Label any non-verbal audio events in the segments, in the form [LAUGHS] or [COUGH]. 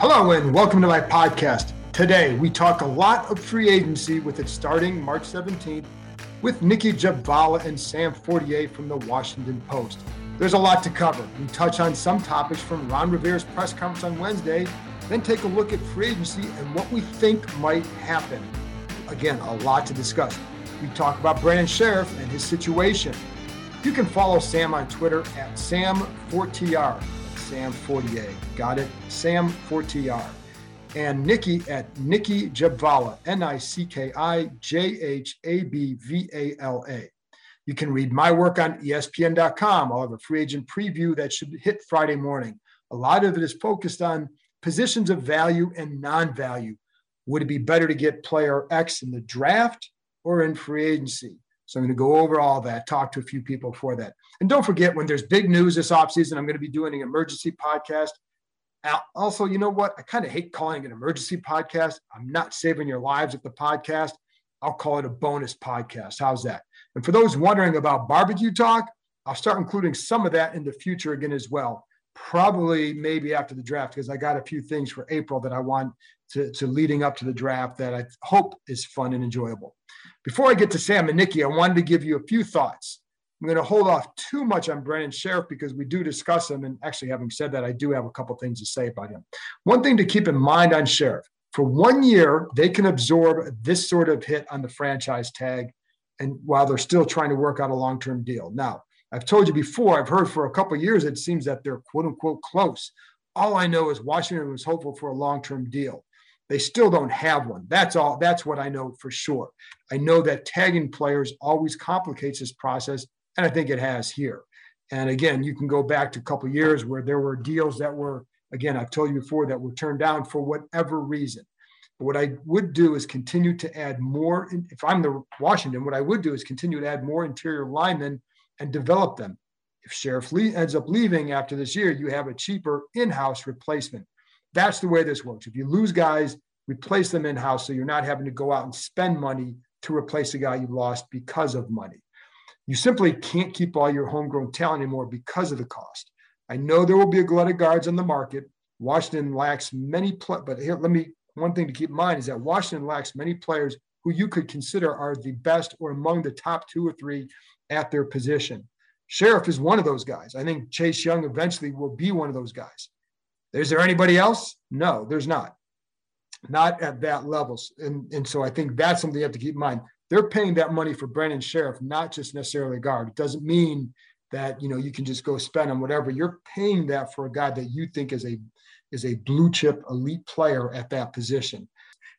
Hello and welcome to my podcast. Today we talk a lot of free agency with it starting March 17th with Nicki Jhabvala and Sam Fortier from the Washington Post. There's a lot to cover. We touch on some topics from Ron Rivera's press conference on Wednesday, then take a look at free agency and what we think might happen. Again, a lot to discuss. We talk about Brandon Scherff and his situation. You can follow Sam on Twitter at Sam4TR. Sam Fortier. Got it? Sam 4TR. And Nicki at Nicki Jhabvala, N I C K I J H A B V A L A. You can read my work on ESPN.com. I'll have a free agent preview that should hit Friday morning. A lot of it is focused on positions of value and non value. Would it be better to get player X in the draft or in free agency? So I'm going to go over all that, talk to a few people for that. And don't forget, when there's big news this offseason, I'm going to be doing an emergency podcast. Also, you know what? I kind of hate calling it an emergency podcast. I'm not saving your lives with the podcast. I'll call it a bonus podcast. How's that? And for those wondering about barbecue talk, I'll start including some of that in the future again as well. Probably maybe after the draft, because I got a few things for April that I want to, to leading up to the draft that I hope is fun and enjoyable. Before I get to Sam and Nicki, I wanted to give you a few thoughts. I'm going to hold off too much on Brandon Scherff because we do discuss him. And actually, having said that, I do have a couple things to say about him. One thing to keep in mind on Scherff for one year, they can absorb this sort of hit on the franchise tag. And while they're still trying to work out a long term deal. Now, I've told you before, I've heard for a couple years, it seems that they're quote unquote close. All I know is Washington was hopeful for a long term deal. They still don't have one. That's all. That's what I know for sure. I know that tagging players always complicates this process, and I think it has here. And again, you can go back to a couple years where there were deals that were, again, I've told you before, that were turned down for whatever reason. But what I would do is continue to add more. If I'm the Washington, what I would do is continue to add more interior linemen and develop them. If Scherff Lee ends up leaving after this year, you have a cheaper in-house replacement. That's the way this works. If you lose guys, replace them in-house so you're not having to go out and spend money to replace a guy you lost because of money. You simply can't keep all your homegrown talent anymore because of the cost. I know there will be a glut of guards on the market. Washington lacks many, pl- but here, let me, one thing to keep in mind is that Washington lacks many players who you could consider are the best or among the top two or three at their position. Scherff is one of those guys. I think Chase Young eventually will be one of those guys. Is there anybody else? No, there's not. Not at that level. And, and so I think that's something you have to keep in mind. They're paying that money for Brandon Scherff, not just necessarily a guard. It doesn't mean that you know you can just go spend on whatever. You're paying that for a guy that you think is a is a blue chip elite player at that position.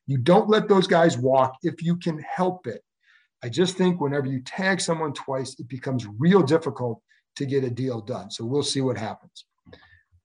You don't let those guys walk if you can help it. I just think whenever you tag someone twice, it becomes real difficult to get a deal done. So we'll see what happens.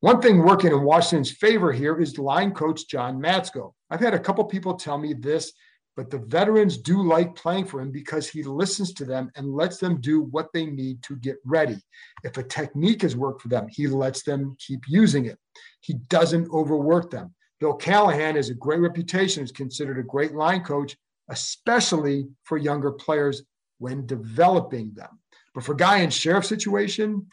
One thing working in Washington's favor here is line coach John Matsko. I've had a couple people tell me this, but the veterans do like playing for him because he listens to them and lets them do what they need to get ready. If a technique has worked for them, he lets them keep using it. He doesn't overwork them. Bill Callahan has a great reputation, is considered a great line coach, especially for younger players when developing them. But for guy in Scherff situation,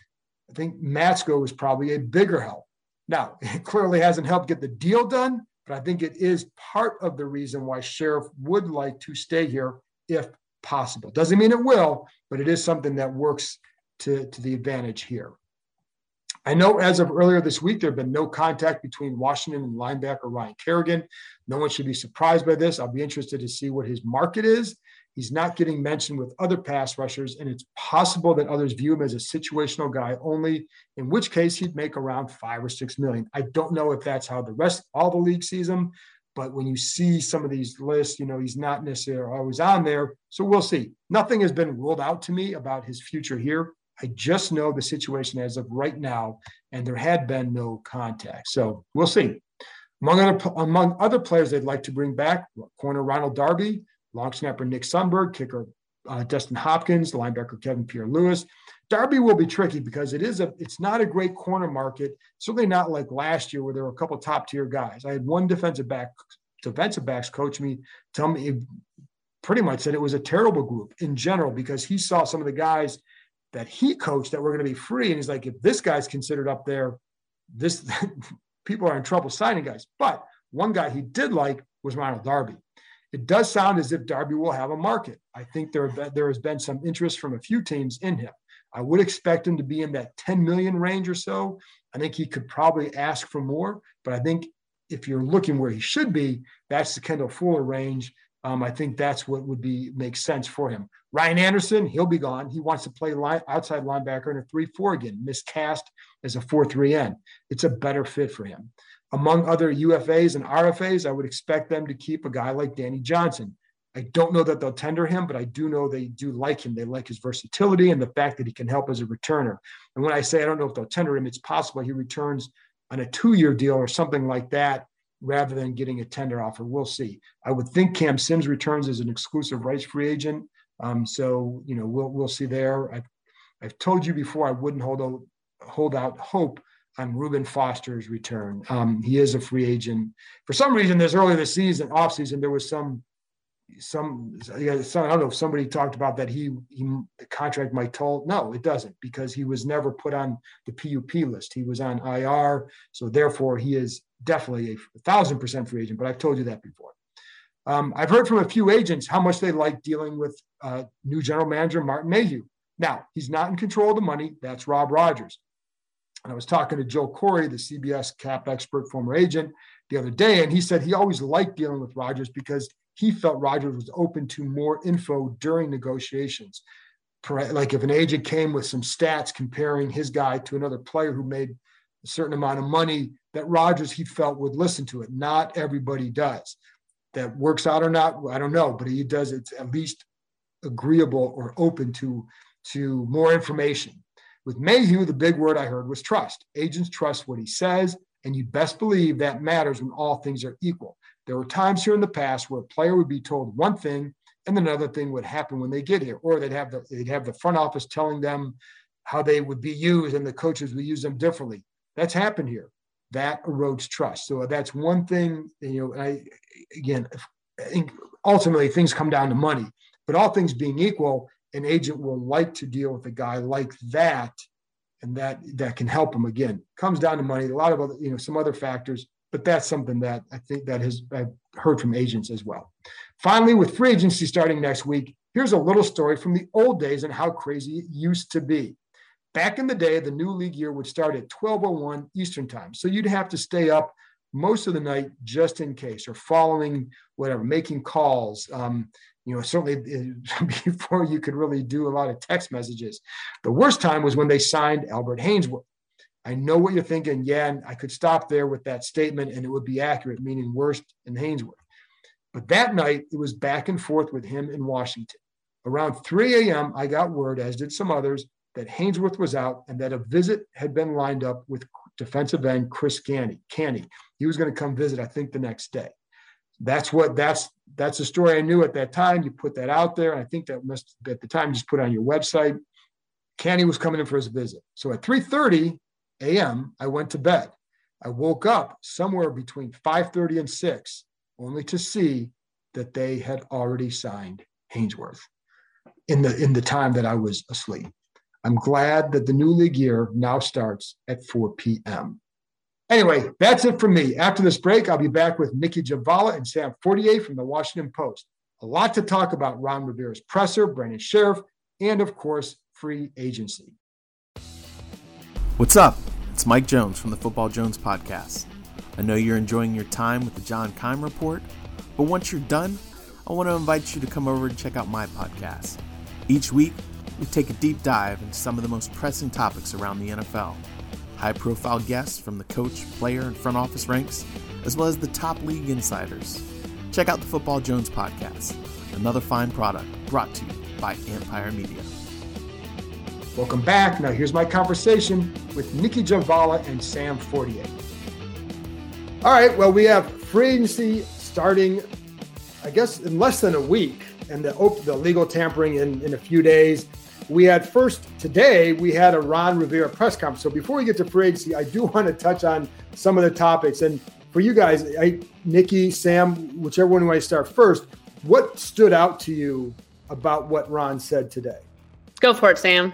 I think Matsko is probably a bigger help. Now, [LAUGHS] it clearly hasn't helped get the deal done, but I think it is part of the reason why Scherff would like to stay here if possible. Doesn't mean it will, but it is something that works to, to the advantage here. I know as of earlier this week, there have been no contact between Washington and linebacker Ryan Kerrigan. No one should be surprised by this. I'll be interested to see what his market is He's not getting mentioned with other pass rushers, and it's possible that others view him as a situational guy only, in which case he'd make around five or six million. I don't know if that's how the rest, all the league sees him, but when you see some of these lists, you know, he's not necessarily always on there. So we'll see. Nothing has been ruled out to me about his future here. I just know the situation as of right now, and there had been no contact. So we'll see. Among other, among other players they'd like to bring back, corner Ronald Darby, long snapper Nick Sundberg, kicker uh, Dustin Hopkins, linebacker Kevin Pierre-Louis. Darby will be tricky because it is a it's not a great corner market. Certainly not like last year where there were a couple top tier guys. I had one defensive back defensive backs coach me tell me pretty much said it was a terrible group in general because he saw some of the guys that he coached that were going to be free. And he's like, if this guy's considered up there, this [LAUGHS] people are in trouble signing guys. But one guy he did like was Ronald Darby. It does sound as if Darby will have a market. I think there, there has been some interest from a few teams in him. I would expect him to be in that 10 million range or so. I think he could probably ask for more, but I think if you're looking where he should be, that's the Kendall Fuller range. Um, I think that's what would be make sense for him. Ryan Anderson, he'll be gone. He wants to play line, outside linebacker in a 3 4 again, miscast as a 4 3 N. It's a better fit for him. Among other UFAs and RFAs, I would expect them to keep a guy like Danny Johnson. I don't know that they'll tender him, but I do know they do like him. They like his versatility and the fact that he can help as a returner. And when I say I don't know if they'll tender him, it's possible he returns on a two year deal or something like that rather than getting a tender offer. We'll see. I would think Cam Sims returns as an exclusive rights free agent. Um, so you know we'll we'll see there. I've I've told you before I wouldn't hold hold out hope on Reuben Foster's return. Um, he is a free agent. For some reason, there's earlier this season, off season, there was some some, yeah, some I don't know if somebody talked about that he, he the contract might toll. No, it doesn't because he was never put on the PUP list. He was on IR, so therefore he is definitely a thousand percent free agent. But I've told you that before. Um, I've heard from a few agents how much they like dealing with uh, new general manager Martin Mayhew. Now he's not in control of the money. That's Rob Rogers. And I was talking to Joel Corry, the CBS cap expert, former agent, the other day, and he said he always liked dealing with Rogers because he felt Rogers was open to more info during negotiations. Like if an agent came with some stats comparing his guy to another player who made a certain amount of money, that Rogers he felt would listen to it. Not everybody does. That works out or not, I don't know, but he does. It's at least agreeable or open to to more information. With Mayhew, the big word I heard was trust. Agents trust what he says, and you best believe that matters when all things are equal. There were times here in the past where a player would be told one thing and another thing would happen when they get here, or they'd have the they'd have the front office telling them how they would be used and the coaches would use them differently. That's happened here. That erodes trust. So that's one thing, you know, I again I think ultimately things come down to money, but all things being equal, an agent will like to deal with a guy like that and that that can help him again comes down to money a lot of other you know some other factors but that's something that I think that has I've heard from agents as well. Finally, with free agency starting next week, here's a little story from the old days and how crazy it used to be. Back in the day, the new league year would start at 12:01 Eastern time, so you'd have to stay up most of the night just in case, or following whatever, making calls. Um, you know, certainly uh, [LAUGHS] before you could really do a lot of text messages. The worst time was when they signed Albert Haynesworth. I know what you're thinking. Yeah, and I could stop there with that statement and it would be accurate, meaning worst in Haynesworth. But that night, it was back and forth with him in Washington. Around 3 a.m., I got word, as did some others, that Haynesworth was out and that a visit had been lined up with defensive end Chris Canty. Canty. He was going to come visit, I think, the next day. That's what that's that's the story I knew at that time. You put that out there. I think that must at the time just put on your website. Canty was coming in for his visit. So at 3:30, a.m., I went to bed. I woke up somewhere between 5:30 and 6 only to see that they had already signed Haynesworth in the in the time that I was asleep. I'm glad that the new league year now starts at 4 p.m. Anyway, that's it for me. After this break, I'll be back with Nicki Jhabvala and Sam Fortier from the Washington Post. A lot to talk about Ron Rivera's presser, Brandon Scherff, and of course, free agency. What's up? It's Mike Jones from the Football Jones podcast. I know you're enjoying your time with the John Keim Report, but once you're done, I want to invite you to come over and check out my podcast. Each week, we take a deep dive into some of the most pressing topics around the NFL. High profile guests from the coach, player, and front office ranks, as well as the top league insiders. Check out the Football Jones podcast, another fine product brought to you by Empire Media. Welcome back. Now, here's my conversation with Nicki Jhabvala and Sam Fortier. All right, well, we have free agency starting, I guess, in less than a week, and the, the legal tampering in, in a few days. We had first today, we had a Ron Rivera press conference. So before we get to free agency, I do [LAUGHS] want to touch on some of the topics. And for you guys, I, Nicki, Sam, whichever one you want to start first, what stood out to you about what Ron said today? Go for it, Sam.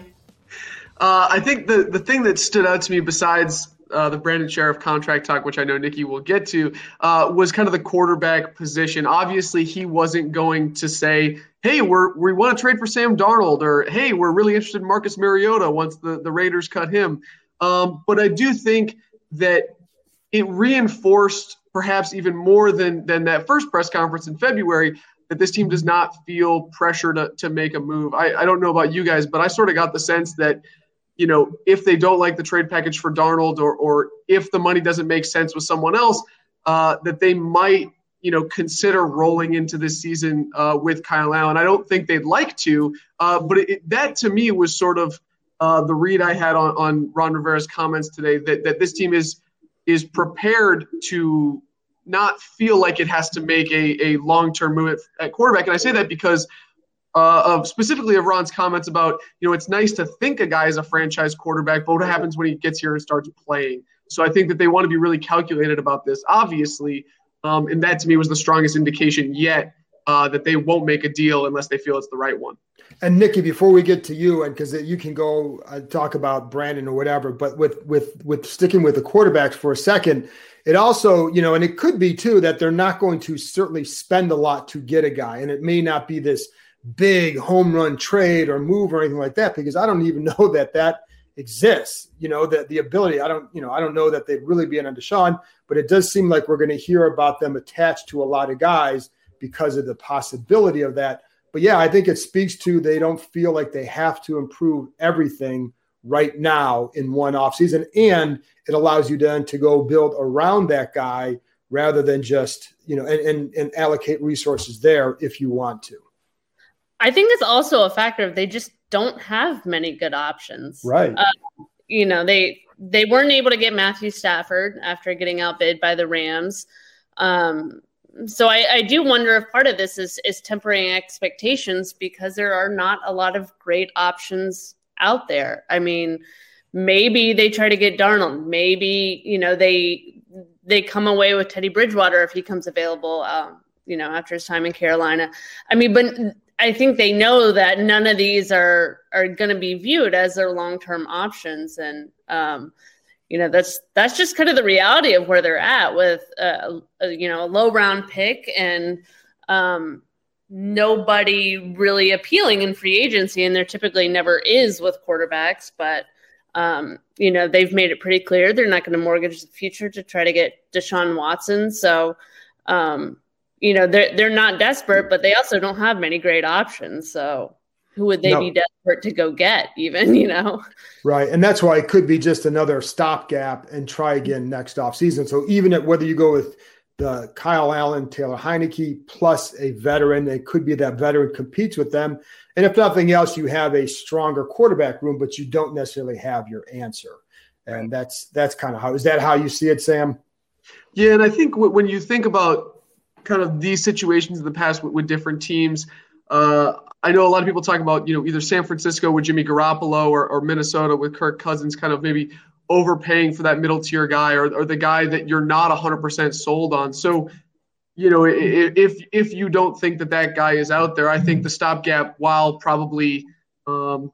Uh, I think the the thing that stood out to me besides uh, the Brandon Scherff contract talk, which I know Nicki will get to, uh, was kind of the quarterback position. Obviously, he wasn't going to say, "Hey, we're we want to trade for Sam Darnold," or "Hey, we're really interested in Marcus Mariota once the the Raiders cut him." Um, but I do think that it reinforced, perhaps even more than than that first press conference in February, that this team does not feel pressure to to make a move. I, I don't know about you guys, but I sort of got the sense that you know, if they don't like the trade package for Darnold or, or if the money doesn't make sense with someone else, uh, that they might, you know, consider rolling into this season uh, with Kyle Allen. I don't think they'd like to, uh, but it, that to me was sort of uh, the read I had on, on Ron Rivera's comments today that, that this team is is prepared to not feel like it has to make a, a long-term move at, at quarterback. And I say that because – uh, of specifically of Ron's comments about, you know, it's nice to think a guy is a franchise quarterback, but what happens when he gets here and starts playing? So I think that they want to be really calculated about this, obviously. Um, and that to me was the strongest indication yet uh, that they won't make a deal unless they feel it's the right one. And Nicki, before we get to you, and because you can go uh, talk about Brandon or whatever, but with with with sticking with the quarterbacks for a second, it also you know, and it could be too that they're not going to certainly spend a lot to get a guy, and it may not be this big home run trade or move or anything like that because I don't even [LAUGHS] know that that exists. You know, that the ability, I don't, you know, I don't know that they'd really be in on Deshaun, but it does seem like we're going to hear about them attached to a lot of guys because of the possibility of that. But yeah, I think it speaks to they don't feel like they have to improve everything right now in one offseason. And it allows you then to go build around that guy rather than just, you know, and, and, and allocate resources there if you want to. I think it's also a factor of they just don't have many good options. Right. Uh, you know, they they weren't able to get Matthew Stafford after getting outbid by the Rams. Um, so I, I, do wonder if part of this is is tempering expectations because there are not a lot of great options out there. I mean, maybe they try to get Darnold. Maybe you know they they come away with Teddy Bridgewater if he comes available. Um, you know, after his time in Carolina. I mean, but I think they know that none of these are are going to be viewed as their long term options, and um, you know that's that's just kind of the reality of where they're at with uh, a, you know a low round pick and um, nobody really appealing in free agency, and there typically never is with quarterbacks, but. Um, you know, they've made it pretty clear they're not going to mortgage the future to try to get Deshaun Watson. So, um, you know they're they're not desperate, but they also don't have many great options. So who would they no. be desperate to go get? [LAUGHS] Even you know, right? And that's why it could be just another stopgap and try again next off season. So even at whether you go with the Kyle Allen, Taylor Heinicke plus a veteran, it could be that veteran competes with them. And if nothing else, you have a stronger quarterback room, but you don't necessarily have your answer. And that's that's kind of how is that how you see it, Sam? Yeah, and I think when you think about kind of these situations in the past with, with different teams. Uh, I know a lot of people talk about, you know, either San Francisco with Jimmy Garoppolo or, or Minnesota with Kirk Cousins kind of maybe overpaying for that middle tier guy or, or the guy that you're not 100% sold on. So, you know, if if you don't think that that guy is out there, I think the stopgap, while probably um,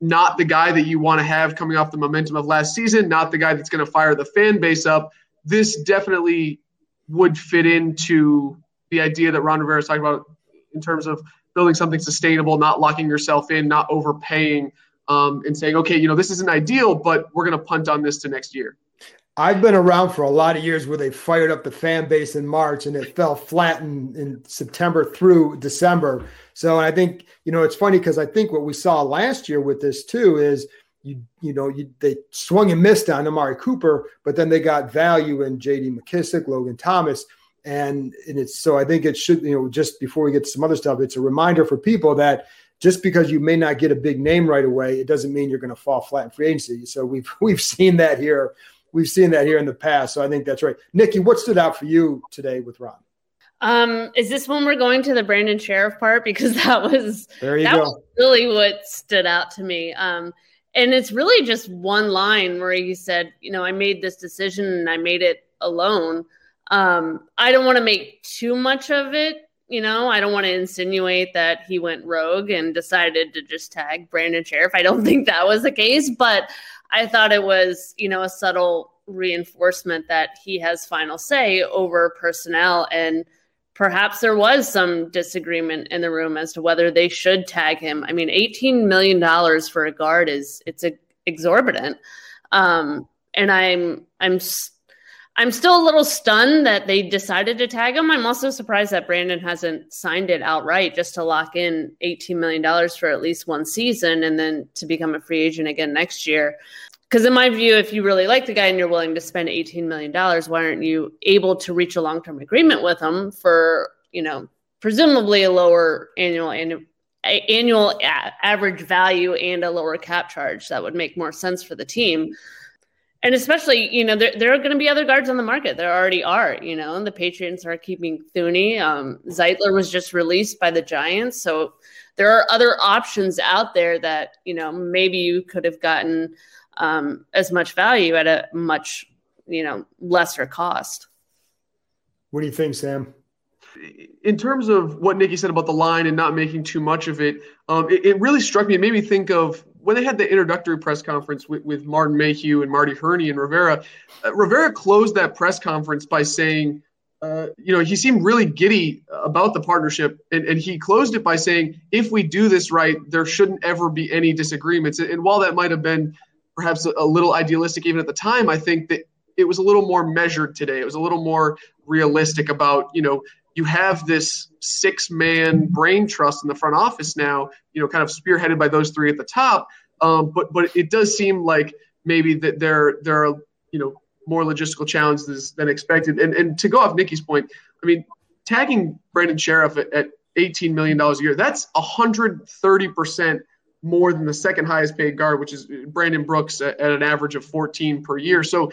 not the guy that you want to have coming off the momentum of last season, not the guy that's going to fire the fan base up, this definitely would fit into the idea that Ron Rivera is talking about in terms of building something sustainable, not locking yourself in, not overpaying, um, and saying, okay, you know, this isn't ideal, but we're going to punt on this to next year. I've been around for a lot of years where they fired up the fan base in March and it fell flat in, in September through December. So I think, you know, it's funny because I think what we saw last year with this too is you, you know, you, they swung and missed on Amari Cooper, but then they got value in JD McKissic, Logan Thomas. And, and it's so I think it should, you know, just before we get to some other stuff, it's a reminder for people that just because you may not get a big name right away, it doesn't mean you're going to fall flat in free agency. So we've [LAUGHS] we've seen that here we've seen that here in the past. So I think that's right. Nicki, what stood out for you today with Ron? Um, is this when we're going to the Brandon Scherff part? [LAUGHS] Because that was there you that go. was really what stood out to me. Um, and it's really just one line where he said, you know, I made this decision and I made it alone. Um, I don't want to make too much of it. You know, I don't want to insinuate that he went rogue and decided to just tag Brandon Scherff. I don't [LAUGHS] think that was the case, but I thought it was, you know, a subtle reinforcement that he has final say over personnel. And perhaps there was some disagreement in the room as to whether they should tag him. I mean, $18 million for a guard is it's a, exorbitant. Um, and I'm, I'm, I'm still a little stunned that they decided to tag him. I'm also surprised that Brandon hasn't signed it outright just to lock in $18 million for at least one season and then to become a free agent again next year. Because in my view, if you really like the guy and you're willing to spend $18 million, why aren't you able to reach a long-term agreement with him for, you know, presumably a lower annual annual average value and a lower cap charge that would make more sense for the team and especially you know there, there are going to be other guards on the market there already are you know and the patriots are keeping Thuney. Um, zeitler was just released by the giants so there are other options out there that you know maybe you could have gotten um, as much value at a much you know lesser cost what do you think sam in terms of what Nicki said about the line and not making too much of it, um, it, it, really struck me. It made me think of when they had the introductory press conference with, with Martin Mayhew and Marty Hurney and Rivera. Uh, Rivera closed that press conference by saying, uh, you know, he seemed really giddy about the partnership, and, and he closed it by saying, if we do this right, there shouldn't ever be any disagreements. And, and while that might have been perhaps a, little idealistic even at the time, I think that it was a little more measured today. It was a little more realistic about, you know, you have this six man brain trust in the front office now, you know, kind of spearheaded by those three at the top. Um, but but it does seem like maybe that there there are you know more logistical challenges than expected. And and to go off Nicki's point, I mean, tagging Brandon Scherff at, at $18 million a year, that's 130% more than the second highest paid guard, which is Brandon Brooks at, at an average of 14 per year. So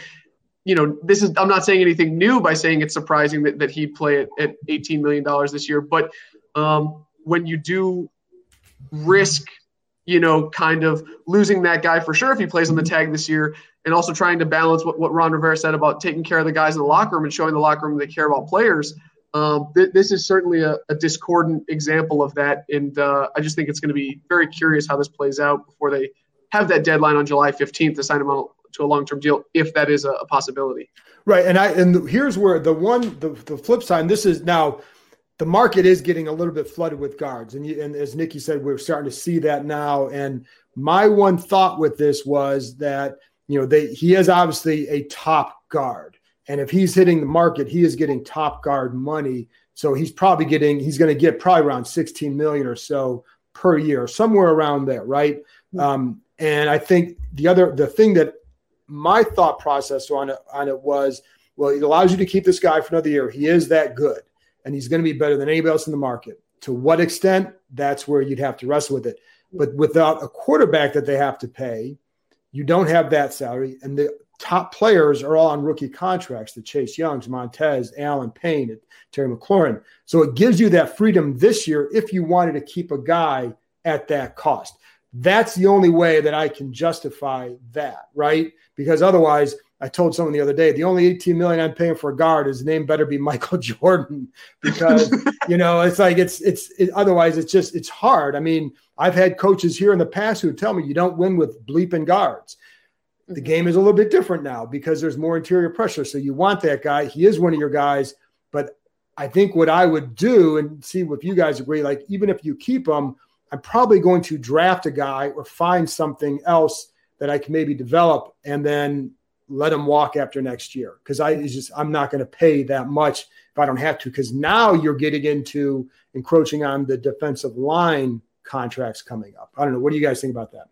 you know, this is I'm not saying anything new by saying it's surprising that, that he play at, at 18 million dollars this year, but um, when you do risk, you know, kind of losing that guy for sure if he plays on the tag this year, and also trying to balance what, what Ron Rivera said about taking care of the guys in the locker room and showing the locker room they care about players. Um, th- this is certainly a, a, discordant example of that, and uh, I just think it's going to be very curious how this plays out before they have that deadline on July 15th to sign him on to a long-term deal if that is a, a possibility. Right, and I and here's where the one the, the flip side. this is now the market is getting a little bit flooded with guards, and you, and as Nicki said, we're starting to see that now. And my one thought with this was that you know they he is obviously a top guard, and if he's hitting the market, he is getting top guard money. So he's probably getting he's going to get probably around 16 million or so per year, somewhere around there, right? Mm-hmm. Um, and I think the other the thing that my thought process on it, on it was, well, it allows you to keep this guy for another year. He is that good, and he's going to be better than anybody else in the market. To what extent? That's where you'd have to wrestle with it. But without a quarterback that they have to pay, you don't have that salary, and the top players are all on rookie contracts: the Chase Youngs, Montez, Allen Payne, Terry McLaurin. So it gives you that freedom this year if you wanted to keep a guy at that cost. That's the only way that I can justify that, right? Because otherwise, I told someone the other day, the only 18 million I'm paying for a guard, his name better be Michael [LAUGHS] Jordan, because you know it's like it's it's it, otherwise it's just it's hard. I mean, I've had coaches here in the past who tell me you don't win with bleeping guards. The mm-hmm. game is a little bit different now because there's more interior pressure. So you want that guy. He is one of your guys, but I think what I would do and see if you guys agree, like even if you keep him, I'm probably going to draft a guy or find something else that I can maybe develop and then let him walk after next year because I just I'm not going to pay that much if I don't have to. Because now you're getting into encroaching on the defensive line contracts coming up. I don't know. What do you guys think about that?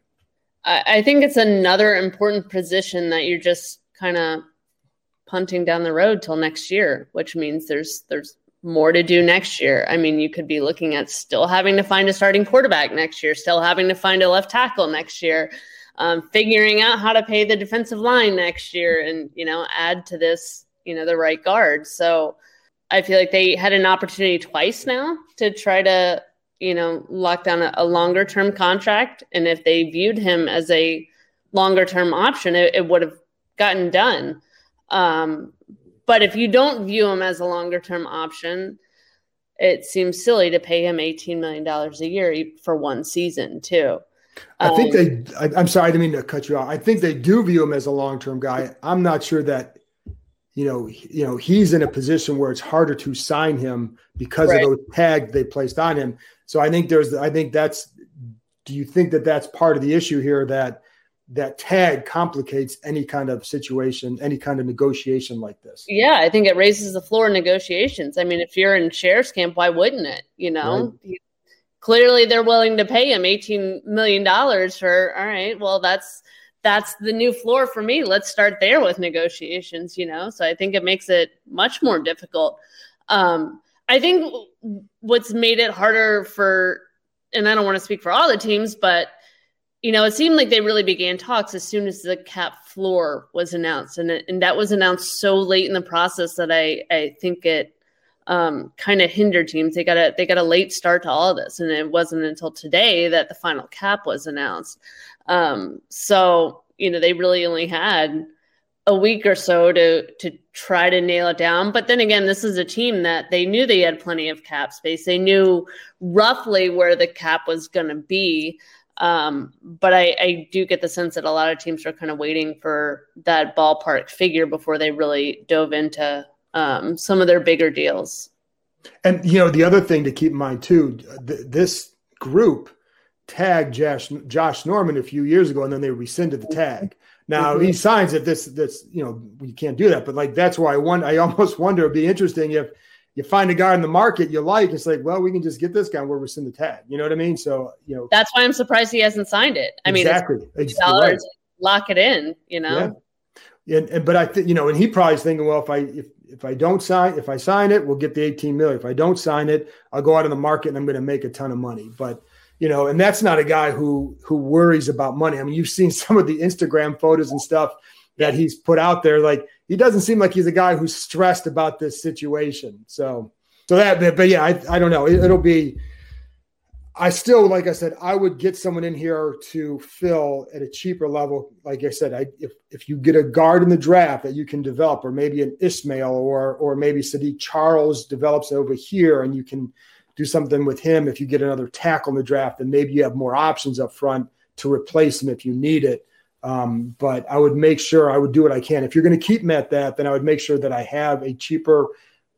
I, think it's another important position that you're just kind of punting down the road till next year, which means there's there's more to do next year. I mean, you could be looking at still having to find a starting quarterback next year, still having to find a left tackle next year, um, figuring out how to pay the defensive line next year, and you know, add to this, you know, the right guard. So I feel like they had an opportunity twice now to try to, you know, lock down a, a longer term contract, and if they viewed him as a longer term option, it, it would have gotten done. Um, but if you don't view him as a longer term option, it seems silly to pay him $18 million a year for one season, too. I think um, they, I, am sorry, I didn't mean to cut you off. I think they do view him as a long term guy. I'm not sure that, you know, you know, he's in a position where it's harder to sign him because right. of those tags they placed on him. So I think there's, I think that's, do you think that that's part of the issue here that that tag complicates any kind of situation, any kind of negotiation like this. Yeah, I think it raises the floor in negotiations. I mean, if you're in Scherff's camp, why wouldn't it? You know, right. clearly they're willing to pay him eighteen million dollars for. All right, well, that's that's the new floor for me. Let's start there with negotiations. You know, so I think it makes it much more difficult. Um, I think what's made it harder for, and I don't want to speak for all the teams, but you know, it seemed like they really began talks as soon as the cap floor was announced, and and that was announced so late in the process that I I think it um, kind of hindered teams. They got a they got a late start to all of this, and it wasn't until today that the final cap was announced. Um, so you know, they really only had a week or so to to try to nail it down. But then again, this is a team that they knew they had plenty of cap space. They knew roughly where the cap was going to be. Um, but I, I, do get the sense that a lot of teams are kind of waiting for that ballpark figure before they really dove into um, some of their bigger deals. And you know, the other thing to keep in mind too, th- this group tagged Josh, Josh Norman a few years ago, and then they rescinded the tag. Now mm-hmm. he signs that this this you know we can't do that, but like that's why I want I almost [LAUGHS] wonder it'd be interesting if you find a guy in the market you like, it's like, well, we can just get this guy where we're rescind the tag. You know what I mean? So, you know, that's why I'm surprised he hasn't signed it. I exactly. mean, exactly. Right. Lock it in, you know? Yeah. And, and but I think, you know, and he probably thinking, well, if I, if, if I don't sign, if I sign it, we'll get the 18 million. If I don't sign it, I'll go out in the market and I'm going to make a ton of money. But, you know, and that's not a guy who, who worries about money. I mean, you've seen [LAUGHS] some of the Instagram photos and stuff that he's put out there. Like he doesn't seem like he's a guy who's stressed about this situation. So, so that, but yeah, I, I don't know. It, it'll be. I still, like I said, I would get someone in here to fill at a cheaper level. Like I said, I, if if you get a guard in the draft that you can develop, or maybe an Ismail, or or maybe Saahdiq Charles develops over here, and you can do something with him. If you get another tackle in the draft, then maybe you have more options up front to replace him if you need it. Um, but I would make sure I would do what I can. If you're going to keep him at that, then I would make sure that I have a cheaper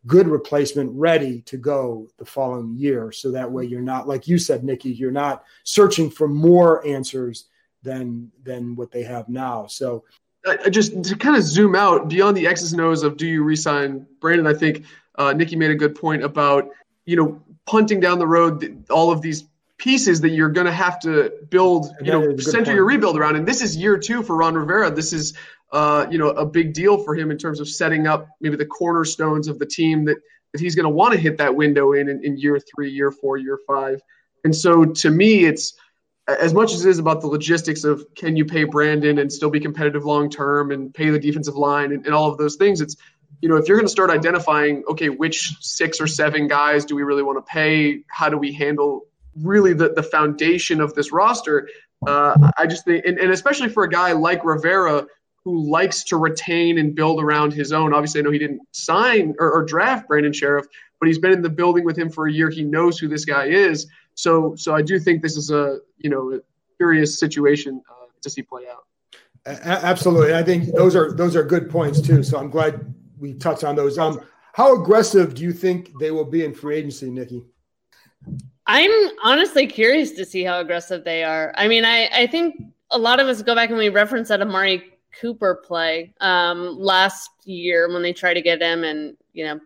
good replacement ready to go the following year. So that way you're not, like you said, Nicki, you're not searching for more answers than than what they have now. So I just to kind of zoom out beyond the X's and O's of do you resign Brandon, I think uh, Nicki made a good point about, you know, punting down the road all of these pieces that you're going to have to build, you know, center point. your rebuild around. And this is year two for Ron Rivera. This is uh, you know, a big deal for him in terms of setting up maybe the cornerstones of the team that, that he's going to want to hit that window in, in, in year three, year four, year five. And so to me, it's as much as it is about the logistics of can you pay Brandon and still be competitive long term and pay the defensive line and, and all of those things. It's you know if you're going to start identifying okay which six or seven guys do we really want to pay? How do we handle really the the foundation of this roster? Uh, I just think and, and especially for a guy like Rivera who likes to retain and build around his own. Obviously, I know he didn't sign or, or, draft Brandon Scherff, but he's been in the building with him for a year. He knows who this guy is. So, so I do think this is a you know a curious situation uh, to see play out. Absolutely, I think those are those are good points too. So I'm glad we touched on those. Um, how aggressive do you think they will be in free agency, Nicki? I'm honestly curious to see how aggressive they are. I mean, I, I think a lot of us go back and we reference that Amari Cooper play um, last year when they tried to get him and, you know,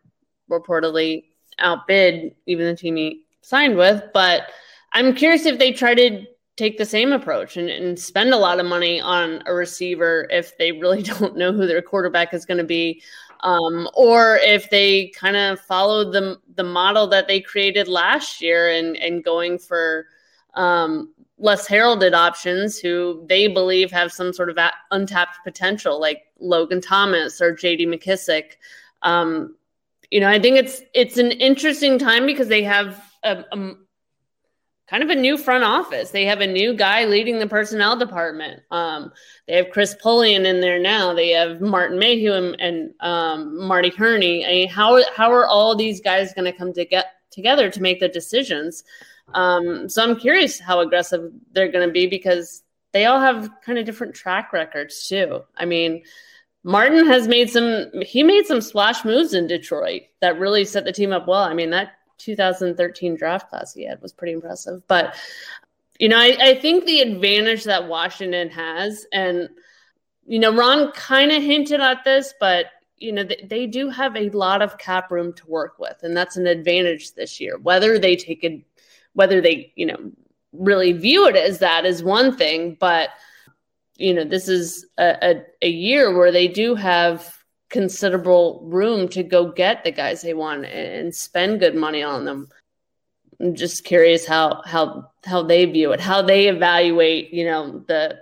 reportedly outbid even the team he signed with. But I'm curious if they try to take the same approach and, and spend a lot of money on a receiver if they really [LAUGHS] don't know who their quarterback is going to be. Um, or if they kind of follow the the model that they created last year and and going for um, less heralded options who they believe have some sort of untapped potential, like Logan Thomas or J.D. McKissic. Um, you know, I think it's it's an interesting time because they have a, a kind of a new front office. They have a new guy leading the personnel department. Um, they have Chris Polian in there now. They have Martin Mayhew and, and um, Marty Hurney. I mean, how how are all these guys going to come to get together to make the decisions? Um, so I'm curious how aggressive they're going to be because they all have kind of different track records too. I mean. Martin has made some he made some splash moves in Detroit that really set the team up well. I mean, that 2013 draft class he had was pretty impressive. But you know, I, I think the advantage that Washington has, and you know, Ron kind of hinted at this, but you know, they, they, do have a lot of cap room to work with, and that's an advantage this year. Whether they take it, whether they, you know, really view it as that is one thing, but you know, this is a, a, a year where they do have considerable room to go get the guys they want and spend good money on them. I'm just curious how how how they view it, how they evaluate, you know, the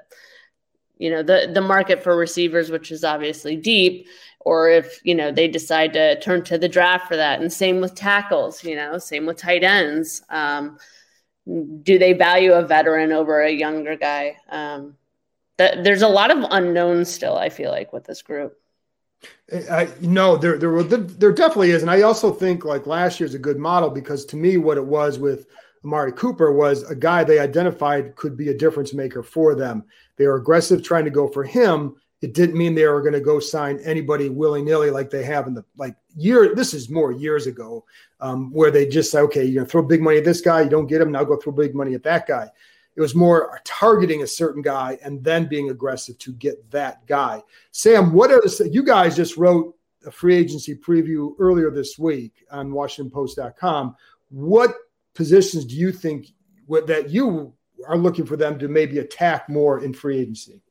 you know the the market for receivers, which is obviously deep, or if you know they decide to turn to the draft for that. And same with tackles, you know, same with tight ends. Um, do they value a veteran over a younger guy? Um, th- there's a lot of unknowns still. I feel like with this group. I no, there there there definitely is, and I also think like last year's a good model because to me, what it was with Amari Cooper was a guy they identified could be a difference maker for them. They were aggressive trying to go for him. It didn't mean they were going to go sign anybody willy nilly like they have in the like year. This is more years ago, um, where they just say, okay, you're going to throw big money at this guy, you don't get him, now go throw big money at that guy. It was more targeting a certain guy and then being aggressive to get that guy. Sam, what are the, you guys just wrote a free agency preview earlier this week on WashingtonPost.com. What positions do you think that you are looking for them to maybe attack more in free agency?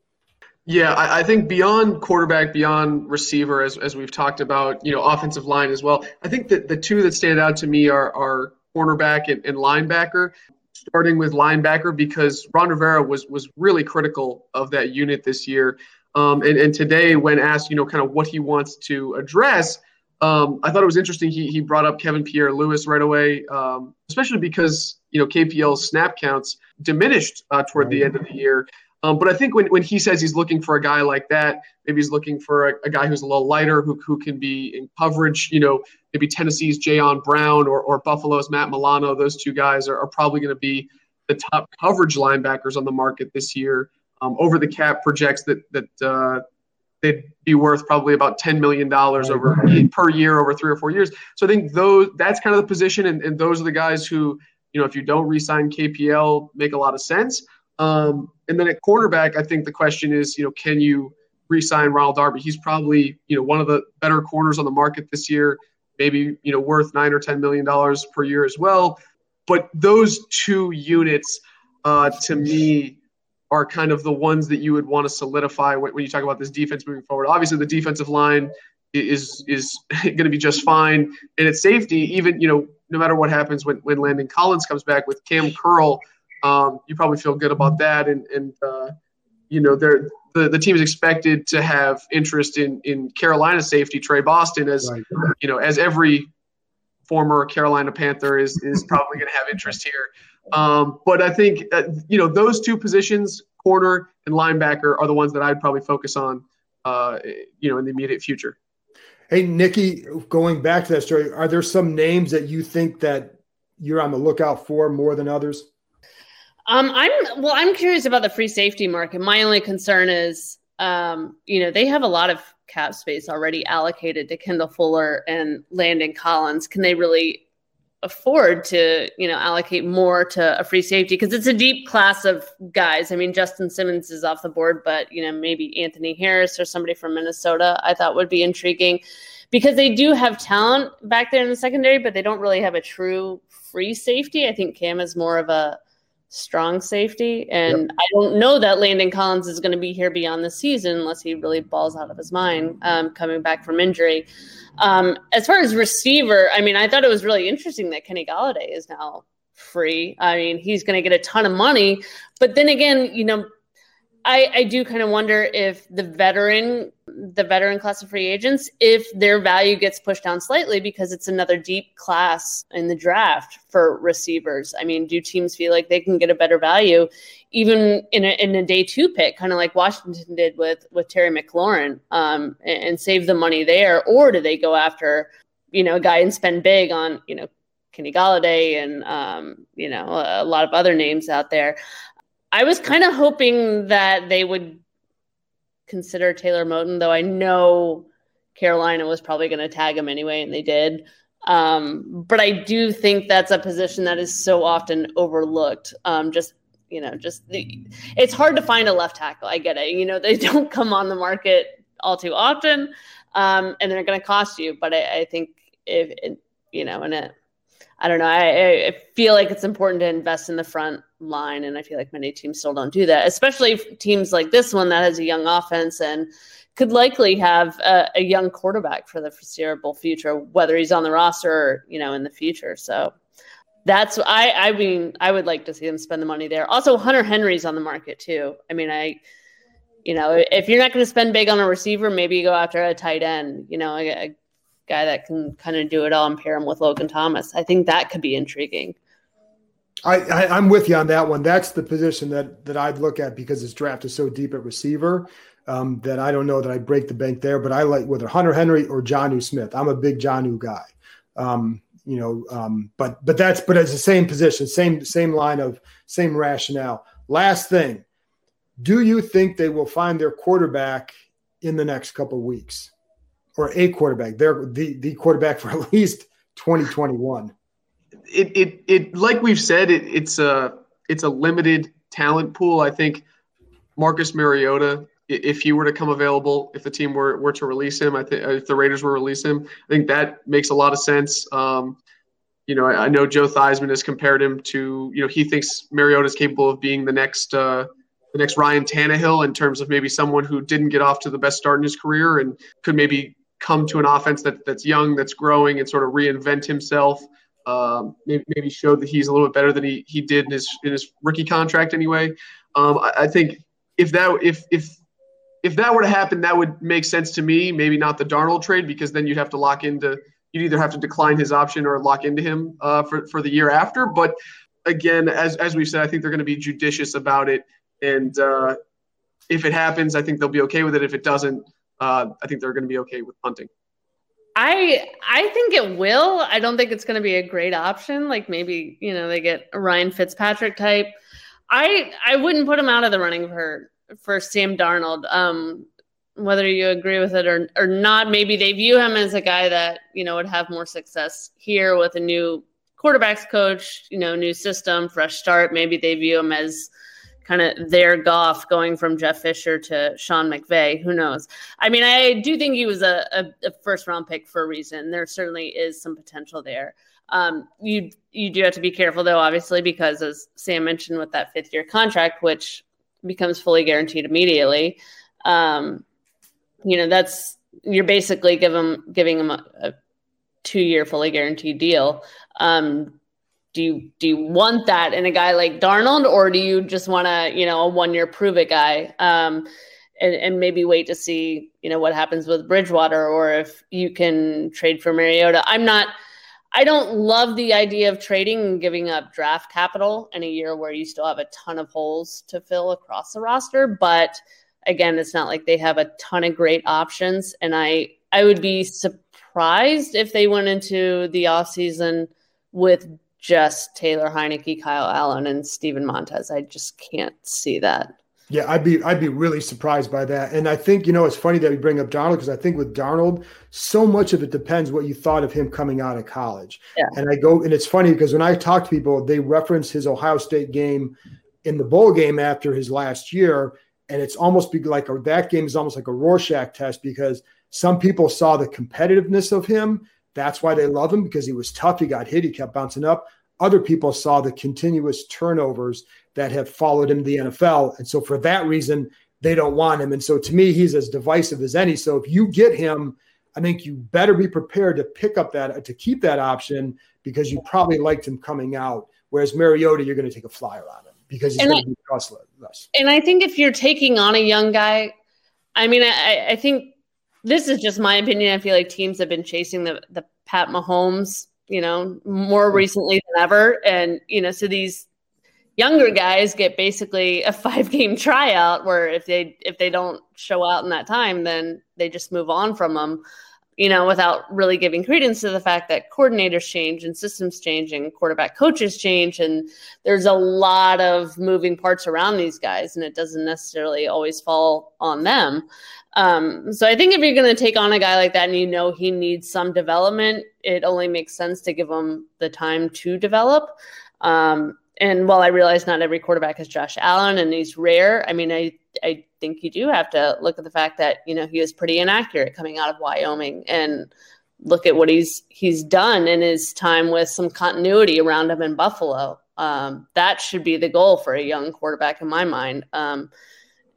Yeah, I, I, think beyond quarterback, beyond receiver, as, as we've talked about, you know, offensive line as well. I think that the two that stand out to me are, are cornerback and, and linebacker starting with linebacker because Ron Rivera was was really critical of that unit this year. Um, and, and today, when asked, you know, kind of what he wants to address, um, I thought it was interesting. He, he brought up Kevin Pierre Louis right away, um, especially because you know KPL's snap counts diminished uh, toward the end of the year. Um, but I think when, when he says he's looking for a guy like that, maybe he's looking for a, a, guy who's a little lighter, who, who can be in coverage. You know, maybe Tennessee's Jayon Brown or, or Buffalo's Matt Milano. Those two guys are, are probably going to be the top coverage linebackers on the market this year. Um, over the cap projects that that uh, they'd be worth probably about ten million dollars over per year over three or four years. So I think those that's kind of the position, and, and those are the guys who you know if you don't re-sign KPL make a lot of sense. Um, and then at quarterback, I think the question is, you know, can you re-sign Ronald Darby? He's probably, you know, one of the better corners on the market this year, maybe, you know, worth nine or ten million dollars per year as well. But those two units, uh, to me, are kind of the ones that you would want to solidify when, when you talk about this defense moving forward. Obviously, the defensive line is is [LAUGHS] going to be just fine, and its safety, even you know, no matter what happens when when Landon Collins comes back with Cam Curl um, you probably feel good about that. And, and uh, you know, they're, the, the team is expected to have interest in, in Carolina safety Tre Boston as, right. you know, as every former Carolina Panther is, is probably going to have interest here. Um, but I think, uh, you know, those two positions, corner and linebacker, are the ones that I'd probably focus on, uh, you know, in the immediate future. Hey, Nicki, going back to that story, are there some names that you think that you're on the lookout for more than others? Um, I'm well. I'm curious about the free safety market. My only concern is, um, you know, they have a lot of cap space already allocated to Kendall Fuller and Landon Collins. Can they really afford to you know allocate more to a free safety because it's a deep class of guys. I mean, Justin Simmons is off the board, but you know maybe Anthony Harris or somebody from Minnesota I thought would be intriguing because they do have talent back there in the secondary, but they don't really have a true free safety. I think Cam is more of a strong safety. And yep. I don't know that Landon Collins is going to be here beyond the season unless he really balls out of his mind um, coming back from injury. Um, as far as receiver, I mean, I thought it was really interesting that Kenny Golladay is now free. I mean, he's going to get a ton of money. But then again, you know, I, I do kind of wonder if the veteran the veteran class of free agents if their value gets pushed down slightly because it's another deep class in the draft for receivers. I mean, do teams feel like they can get a better value even in a, in a day two pick, kind of like Washington did with with Terry McLaurin, um, and, and save the money there, or do they go after you know a guy and spend big on you know Kenny Golladay and um, you know a lot of other names out there? I was kind of hoping that they would consider Taylor Moton, though I know Carolina was probably going to tag him anyway, and they did. Um, but I do think that's a position that is so often overlooked. Um, just you know, just the, it's hard to find a left tackle. I get it. You know, they [LAUGHS] don't come on the market all too often, um, and they're going to cost you. But I, I think if it, you know, and it, I don't know. I, I feel like it's important to invest in the front line, and I feel like many teams still don't do that, especially teams like this one that has a young offense and could likely have a, a young quarterback for the foreseeable future, whether he's on the roster or you know in the future. So that's I I mean I would like to see them spend the money there. Also, Hunter Henry's on the market too. I mean, I you know if you're not going to spend big on a receiver, maybe you go after a tight end. You know, a, a guy that can kind of do it all and pair him with Logan Thomas. I think that could be intriguing. I, I am with you on that one. That's the position that that I'd look at because this draft is so deep at receiver um, that I don't know that I break the bank there. But I like whether Hunter Henry or Jonnu Smith. I'm a big Jonnu guy. Um, you know, um, but but that's but it's the same position, same same line of same rationale. Last thing, do you think they will find their quarterback in the next couple weeks? or a quarterback. They're the, the quarterback for at least 2021. It, it, it, like we've said, it, it's a, it's a limited talent pool. I think Marcus Mariota, if he were to come available, if the team were, were to release him, I think if the Raiders were to release him, I think that makes a lot of sense. Um, you know, I, I, know Joe Theismann has compared him to, you know, he thinks Mariota is capable of being the next, uh, the next Ryan Tannehill in terms of maybe someone who didn't get off to the best start in his career and could maybe come to an offense that, that's young, that's growing, and sort of reinvent himself. Um, maybe, maybe showed that he's a little bit better than he, he did in his in his rookie contract anyway. Um, I, I, think if that if if if that were to happen, that would make sense to me. Maybe not the Darnold trade because then you'd have to lock into you'd either have to decline his option or lock into him uh, for for the year after. But again, as as we've said, I think they're going to be judicious about it, and uh, if it happens, I think they'll be okay with it. If it doesn't, uh, I think they're going to be okay with punting. I I think it will. I don't think it's going to be a great option. Like maybe you know they get a Ryan Fitzpatrick type. I I wouldn't put him out of the running for for Sam Darnold. Um, whether you agree with it or or not, maybe they view him as a guy that you know would have more success here with a new quarterbacks coach, you know, new system, fresh start. Maybe they view him as kind of their Goff going from Jeff Fisher to Sean McVay. Who knows? I mean, I do think he was a, a, a first round pick for a reason. There certainly is some potential there. Um, you you do have to be careful though, obviously, because as Sam mentioned with that fifth year contract, which becomes fully guaranteed immediately, um, you know that's you're basically give him, giving him a, a two year fully guaranteed deal. Um, do you do you want that in a guy like Darnold, or do you just want to you know a one year prove it guy, um, and, and maybe wait to see you know what happens with Bridgewater, or if you can trade for Mariota? I'm not. I don't love the idea of trading and giving up draft capital in a year where you still have a ton of holes to fill across the roster. But again, it's not like they have a ton of great options, and I I would be surprised if they went into the offseason with just Taylor Heinicke, Kyle Allen, and Steven Montez. I just can't see that. Yeah, I'd be I'd be really surprised by that. And I think you know it's funny that we bring up Darnold because I think with Darnold, so much of it depends what you thought of him coming out of college. Yeah. And I go and it's funny because when I talk to people, they reference his Ohio State game in the bowl game after his last year, and it's almost be like a, that game is almost like a Rorschach test because some people saw the competitiveness of him. That's why they love him because he was tough. He got hit. He kept bouncing up. Other people saw the continuous turnovers that have followed him to the NFL. And so for that reason, they don't want him. And so to me, he's as divisive as any. So if you get him, I think you better be prepared to pick up that to keep that option because you probably liked him coming out. Whereas Mariota, you're going to take a flyer on him because he's And going I- to be. And I think if you're taking on a young guy, I mean, I, I think this is just my opinion. I feel like teams have been chasing the the Pat Mahomes, you know, more mm-hmm. recently than ever, and you know, so these younger guys get basically a [LAUGHS] five game tryout where if they if they don't show out in that time, then they just move on from them. You know, without really giving credence to the fact that coordinators change and systems change and quarterback coaches change and there's a lot of moving parts around these guys and it doesn't necessarily always fall on them. Um, so i think if you're going to take on a guy like that and you know he needs some development it only makes sense to give him the time to develop. Um, and while i realize not every quarterback is josh allen and he's rare i mean i i think you do have to look at the fact that you know he was pretty inaccurate coming out of wyoming and look at what he's he's done in his time with some continuity around him in Buffalo. Um, that should be the goal for a young quarterback in my mind. Um,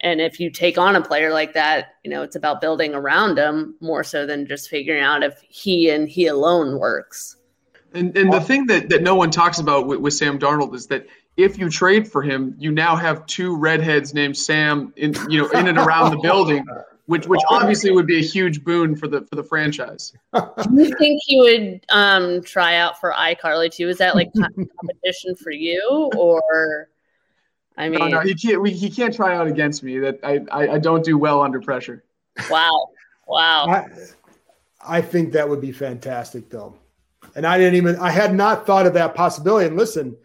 and if you take on a player like that, you know it's about building around him more so than just figuring out if he and he alone works. And and the thing that, that no one talks about with, with Sam Darnold is that if you trade for him, you now have two redheads named Sam in you know in and around the building, which which obviously would be a huge boon for the for the franchise. Do you think he would um, try out for iCarly too? Is that like competition for you, or I mean, No, no, he can't. We, he can't try out against me. That I, I I don't do well under pressure. wow, wow. I, I think that would be fantastic, though. And I didn't even, I had not thought of that possibility. And listen,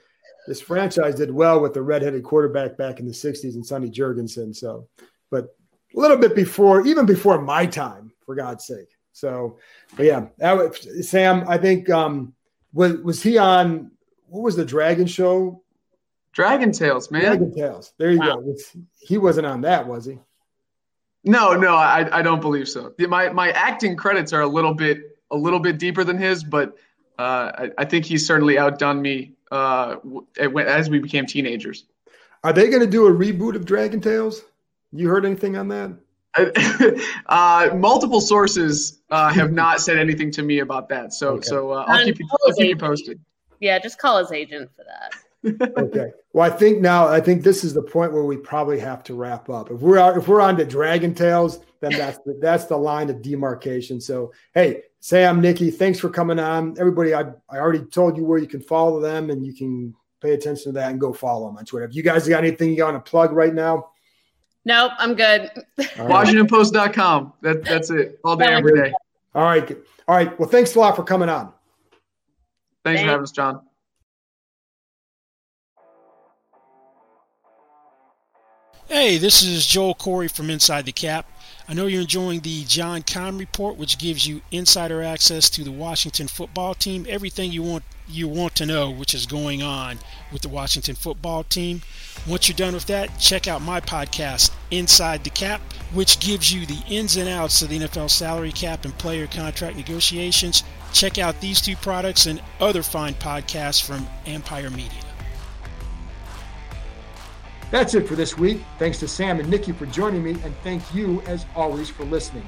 this franchise did well with the redheaded quarterback back in the 60s and Sonny Jurgensen. So, but a little bit before, even before my time, for God's sake. So, but yeah, that was, Sam, I think, um, was, was he on, what was the Dragon Show? Dragon Tales, man. Dragon Tales. There you Wow. go. It's, he wasn't on that, was he? No, no, I, I don't believe so. My my acting credits are a little bit a little bit deeper than his, but uh, I, I think he's certainly outdone me uh, as we became teenagers. Are they going to do a reboot of Dragon Tales? You heard anything on that? [LAUGHS] uh, multiple sources uh, have not said anything to me about that, so Okay. so uh, I'll keep you I'll keep you posted. Yeah, just call his agent for that. Okay. Well, I think now I think this is the point where we probably have to wrap up. If we're out, if we're on to Dragon Tales, then that's the, that's the line of demarcation. So, hey, Sam, Nicki, thanks for coming on. Everybody, I I already told you where you can follow them, and you can pay attention to that and go follow them on Twitter. If you guys got anything you want to plug right now, Nope, I'm good. all right. WashingtonPost.com. That that's it. All day, every day. all right, all right. Well, thanks a lot for coming on. Thanks for having us, John. Hey, this is Joel Corry from Inside the Cap. I know you're enjoying the John Keim report, which gives you insider access to the Washington football team, everything you want you want to know, which is going on with the Washington football team. Once you're done with that, check out my podcast, Inside the Cap, which gives you the ins and outs of the NFL salary cap and player contract negotiations. Check out these two products and other fine podcasts from Empire Media. That's it for this week. Thanks to Sam and Nicki for joining me, and thank you, as always, for listening.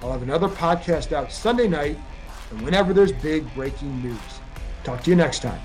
I'll have another podcast out Sunday night and whenever there's big breaking news. Talk to you next time.